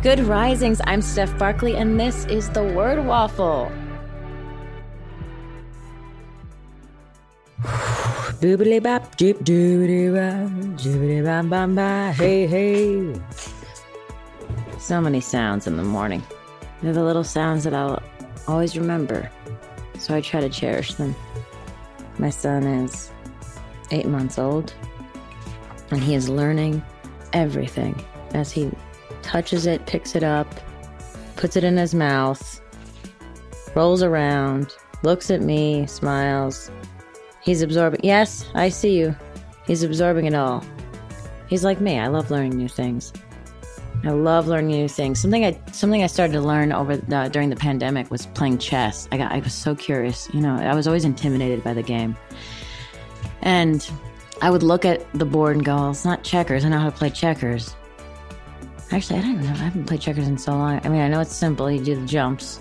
Good risings. I'm Steph Barkley, and this is the Word Waffle. Boobity bop, jeep doobity bop, jibbity bam bam ba, hey hey. So many sounds in the morning. They're the little sounds that I'll always remember, so I try to cherish them. My son is eight months old, and he is learning everything as he touches it, picks it up, puts it in his mouth, rolls around, looks at me, smiles. He's absorbing. Yes, I see you. He's absorbing it all. He's like me. I love learning new things. I love learning new things. Something I something I started to learn over during the pandemic was playing chess. I got I was so curious. You know, I was always intimidated by the game, and I would look at the board and go, "It's not checkers. I know how to play checkers." Actually, I don't know. I haven't played checkers in so long. I mean, I know it's simple. You do the jumps.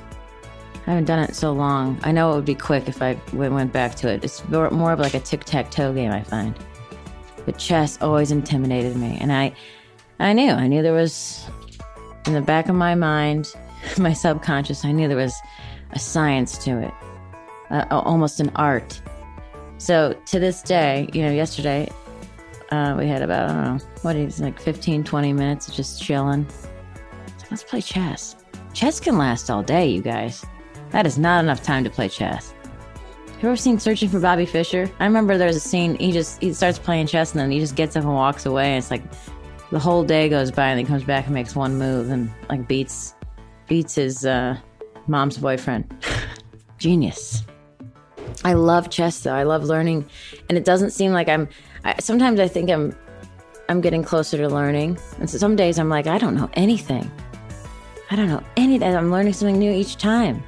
I haven't done it so long. I know it would be quick if I went back to it. It's more of like a tic tac toe game, I find. But chess always intimidated me, and I, I knew, I knew there was, in the back of my mind, my subconscious, I knew there was a science to it, uh, almost an art. So to this day, you know, yesterday uh, we had about, I don't know, what is like 15, 20 minutes of just chilling. Let's play chess. Chess can last all day, you guys. That is not enough time to play chess. Have you ever seen Searching for Bobby Fischer? I remember there's a scene, he just, he starts playing chess and then he just gets up and walks away. And it's like the whole day goes by and he comes back and makes one move and like beats, beats his, uh, mom's boyfriend. Genius. I love chess though. I love learning, and it doesn't seem like I'm. I, sometimes I think I'm, I'm getting closer to learning, and so some days I'm like I don't know anything. I don't know anything. I'm learning something new each time.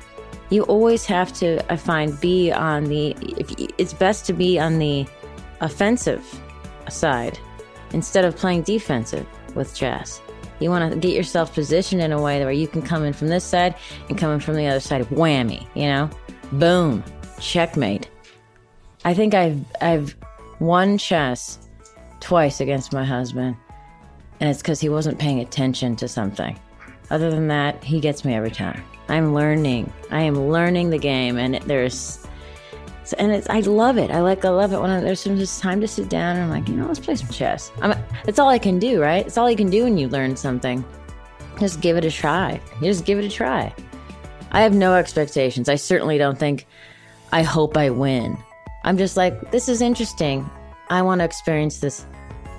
You always have to, I find, be on the. If, it's best to be on the offensive side instead of playing defensive with chess. You want to get yourself positioned in a way where you can come in from this side and come in from the other side. Whammy, you know, boom checkmate. I think I've I've won chess twice against my husband, and it's because he wasn't paying attention to something. Other than that, he gets me every time. I'm learning. I am learning the game, and there's and it's I love it. I like I love it when I, there's just time to sit down and I'm like, you know, let's play some chess. I'm, it's all I can do, right? It's all you can do when you learn something. Just give it a try. You just give it a try. I have no expectations. I certainly don't think I hope I win. I'm just like, this is interesting. I want to experience this.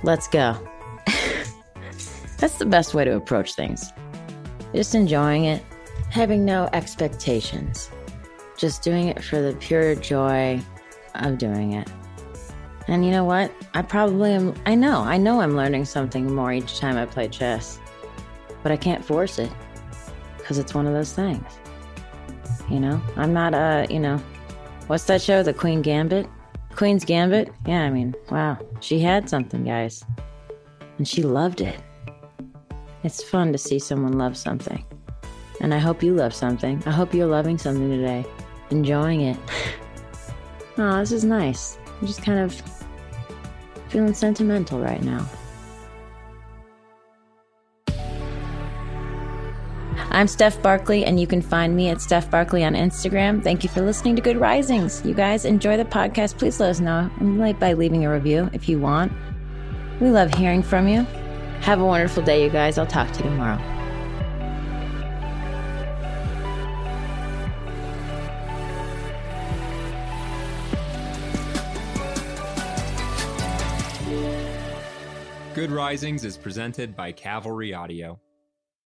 Let's go. That's the best way to approach things. Just enjoying it, having no expectations, just doing it for the pure joy of doing it. And you know what? I probably am, I know, I know I'm learning something more each time I play chess, but I can't force it because it's one of those things. You know, I'm not a, you know, What's that show? The Queen Gambit? Queen's Gambit? Yeah, I mean, wow. She had something, guys. And she loved it. It's fun to see someone love something. And I hope you love something. I hope you're loving something today, enjoying it. oh, this is nice. I'm just kind of feeling sentimental right now. I'm Steph Barkley, and you can find me at Steph Barkley on Instagram. Thank you for listening to Good Risings. You guys enjoy the podcast. Please let us know by leaving a review if you want. We love hearing from you. Have a wonderful day, you guys. I'll talk to you tomorrow. Good Risings is presented by Cavalry Audio.